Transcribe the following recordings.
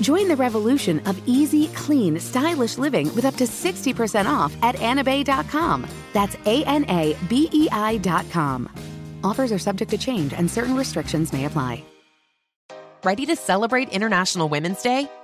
Join the revolution of easy, clean, stylish living with up to 60% off at anabei.com. That's A N A B E I.com. Offers are subject to change and certain restrictions may apply. Ready to celebrate International Women's Day?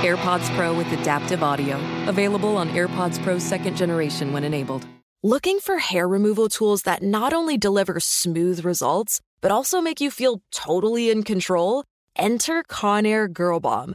AirPods Pro with adaptive audio. Available on AirPods Pro second generation when enabled. Looking for hair removal tools that not only deliver smooth results, but also make you feel totally in control? Enter Conair Girl Bomb.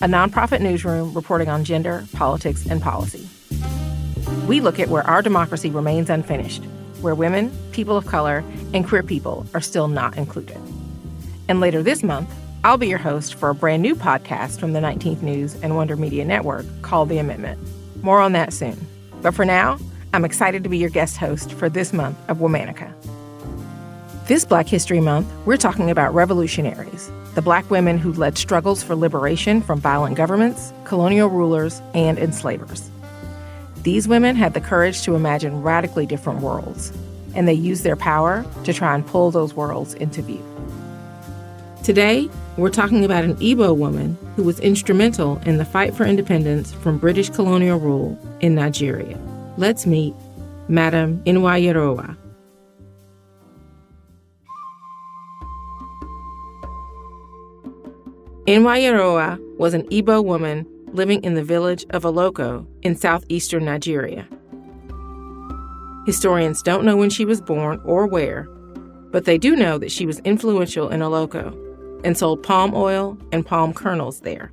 a nonprofit newsroom reporting on gender, politics, and policy. We look at where our democracy remains unfinished, where women, people of color, and queer people are still not included. And later this month, I'll be your host for a brand new podcast from the 19th News and Wonder Media Network called The Amendment. More on that soon. But for now, I'm excited to be your guest host for this month of Womanica. This Black History Month, we're talking about revolutionaries, the black women who led struggles for liberation from violent governments, colonial rulers, and enslavers. These women had the courage to imagine radically different worlds, and they used their power to try and pull those worlds into view. Today, we're talking about an Igbo woman who was instrumental in the fight for independence from British colonial rule in Nigeria. Let's meet Madame Nwanyeruwa. Nwanyeruwa was an Igbo woman living in the village of Oloko in southeastern Nigeria. Historians don't know when she was born or where, but they do know that she was influential in Oloko and sold palm oil and palm kernels there.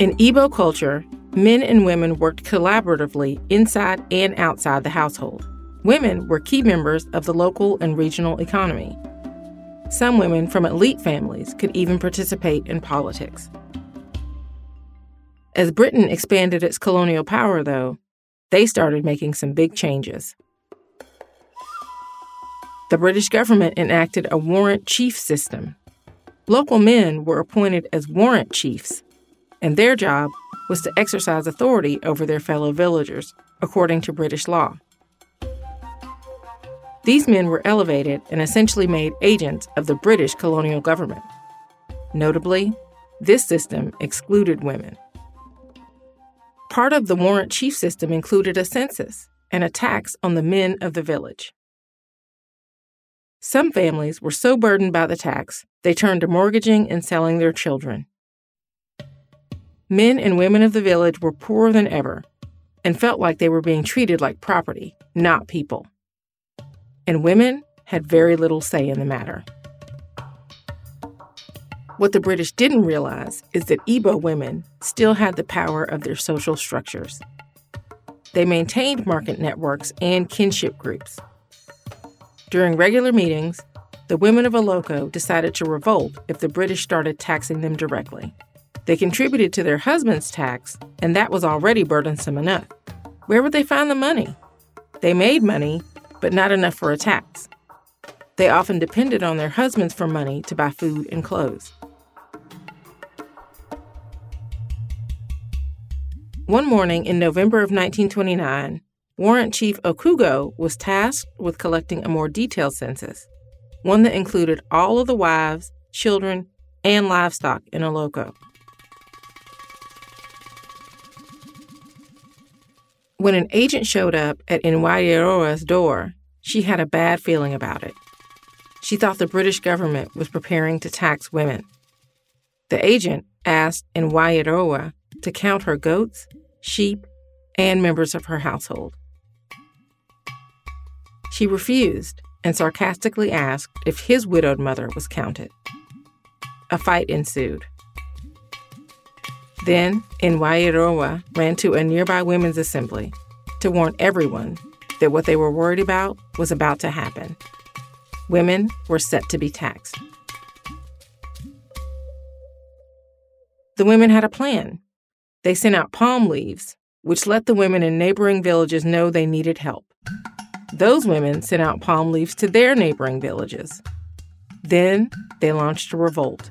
In Igbo culture, men and women worked collaboratively inside and outside the household. Women were key members of the local and regional economy. Some women from elite families could even participate in politics. As Britain expanded its colonial power, though, they started making some big changes. The British government enacted a warrant chief system. Local men were appointed as warrant chiefs, and their job was to exercise authority over their fellow villagers, according to British law. These men were elevated and essentially made agents of the British colonial government. Notably, this system excluded women. Part of the warrant chief system included a census and a tax on the men of the village. Some families were so burdened by the tax, they turned to mortgaging and selling their children. Men and women of the village were poorer than ever, and felt like they were being treated like property, not people. And women had very little say in the matter. What the British didn't realize is that Igbo women still had the power of their social structures. They maintained market networks and kinship groups. During regular meetings, the women of Oloko decided to revolt if the British started taxing them directly. They contributed to their husband's tax, and that was already burdensome enough. Where would they find the money? They made money, but not enough for a tax. They often depended on their husbands for money to buy food and clothes. One morning in November of 1929, Warrant Chief Okugo was tasked with collecting a more detailed census, one that included all of the wives, children, and livestock in Oloko. When an agent showed up at Nwanyeruwa's door, she had a bad feeling about it. She thought the British government was preparing to tax women. The agent asked Nwanyeruwa to count her goats, sheep, and members of her household. She refused and sarcastically asked if his widowed mother was counted. A fight ensued. Then, Nwanyeruwa ran to a nearby women's assembly to warn everyone that what they were worried about was about to happen. Women were set to be taxed. The women had a plan. They sent out palm leaves, which let the women in neighboring villages know they needed help. Those women sent out palm leaves to their neighboring villages. Then they launched a revolt.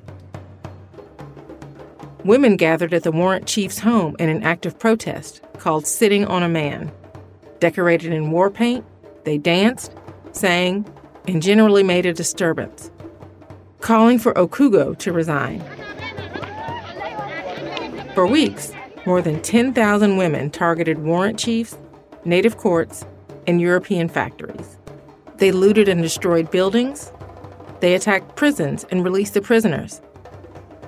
Women gathered at the warrant chief's home in an act of protest called Sitting on a Man. Decorated in war paint, they danced, sang, and generally made a disturbance, calling for Okugo to resign. For weeks, more than 10,000 women targeted warrant chiefs, native courts, and European factories. They looted and destroyed buildings. They attacked prisons and released the prisoners.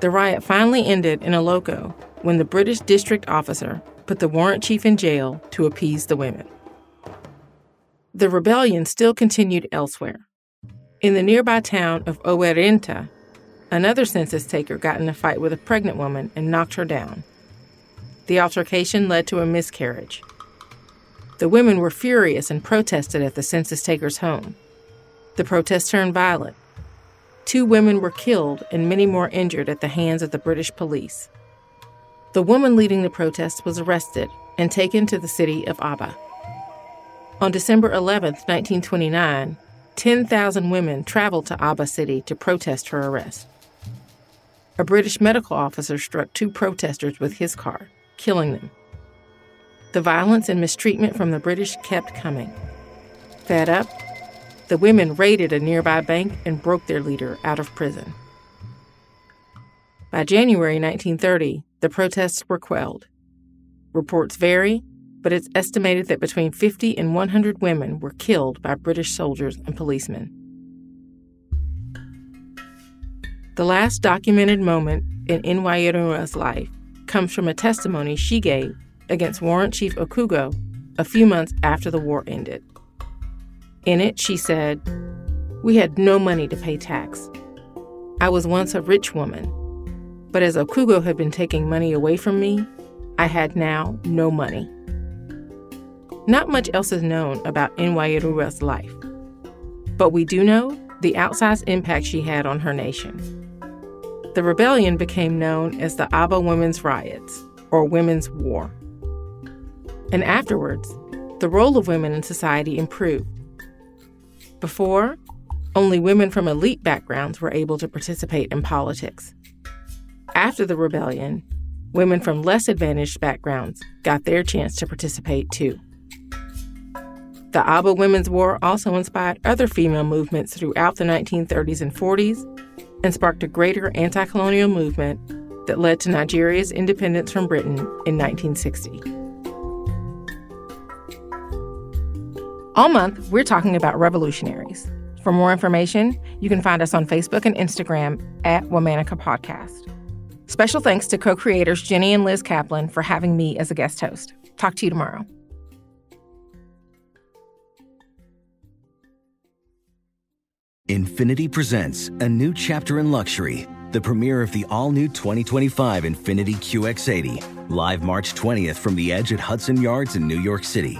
The riot finally ended in Oloko when the British district officer put the warrant chief in jail to appease the women. The rebellion still continued elsewhere. In the nearby town of Owerrinta, another census taker got in a fight with a pregnant woman and knocked her down. The altercation led to a miscarriage. The women were furious and protested at the census taker's home. The protest turned violent. Two women were killed and many more injured at the hands of the British police. The woman leading the protest was arrested and taken to the city of Aba. On December 11, 1929, 10,000 women traveled to Aba City to protest her arrest. A British medical officer struck two protesters with his car, killing them. The violence and mistreatment from the British kept coming. Fed up, the women raided a nearby bank and broke their leader out of prison. By January 1930, the protests were quelled. Reports vary, but it's estimated that between 50 and 100 women were killed by British soldiers and policemen. The last documented moment in Nwanyeruwa's life comes from a testimony she gave against Warrant Chief Okugo a few months after the war ended. In it, she said, We had no money to pay tax. I was once a rich woman, but as Okugo had been taking money away from me, I had now no money. Not much else is known about Nwanyeruwa's life, but we do know the outsized impact she had on her nation. The rebellion became known as the Aba Women's Riots, or Women's War. And afterwards, the role of women in society improved. Before, only women from elite backgrounds were able to participate in politics. After the rebellion, women from less advantaged backgrounds got their chance to participate too. The Aba Women's War also inspired other female movements throughout the 1930s and 40s and sparked a greater anti colonial movement that led to Nigeria's independence from Britain in 1960. All month, we're talking about revolutionaries. For more information, you can find us on Facebook and Instagram at Womanica Podcast. Special thanks to co creators Jenny and Liz Kaplan for having me as a guest host. Talk to you tomorrow. Infiniti presents a new chapter in luxury, the premiere of the all new 2025 Infiniti QX80, live March 20th from the edge at Hudson Yards in New York City,